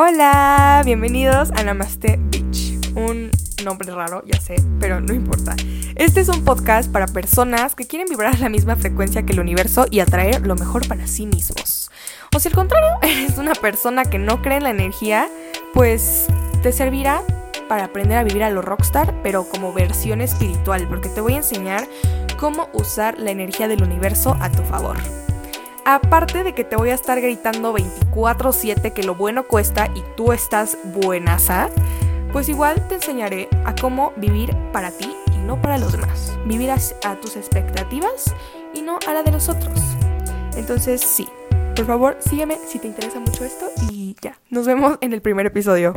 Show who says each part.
Speaker 1: Hola, bienvenidos a Namaste Beach. Un nombre raro, ya sé, pero no importa. Este es un podcast para personas que quieren vibrar a la misma frecuencia que el universo y atraer lo mejor para sí mismos. O si al contrario, eres una persona que no cree en la energía, pues te servirá para aprender a vivir a lo rockstar, pero como versión espiritual, porque te voy a enseñar cómo usar la energía del universo a tu favor. Aparte de que te voy a estar gritando 24/7 que lo bueno cuesta y tú estás buenaza, pues igual te enseñaré a cómo vivir para ti y no para los demás. Vivir a, tus expectativas y no a la de los otros. Entonces sí, por favor sígueme si te interesa mucho esto y ya, nos vemos en el primer episodio.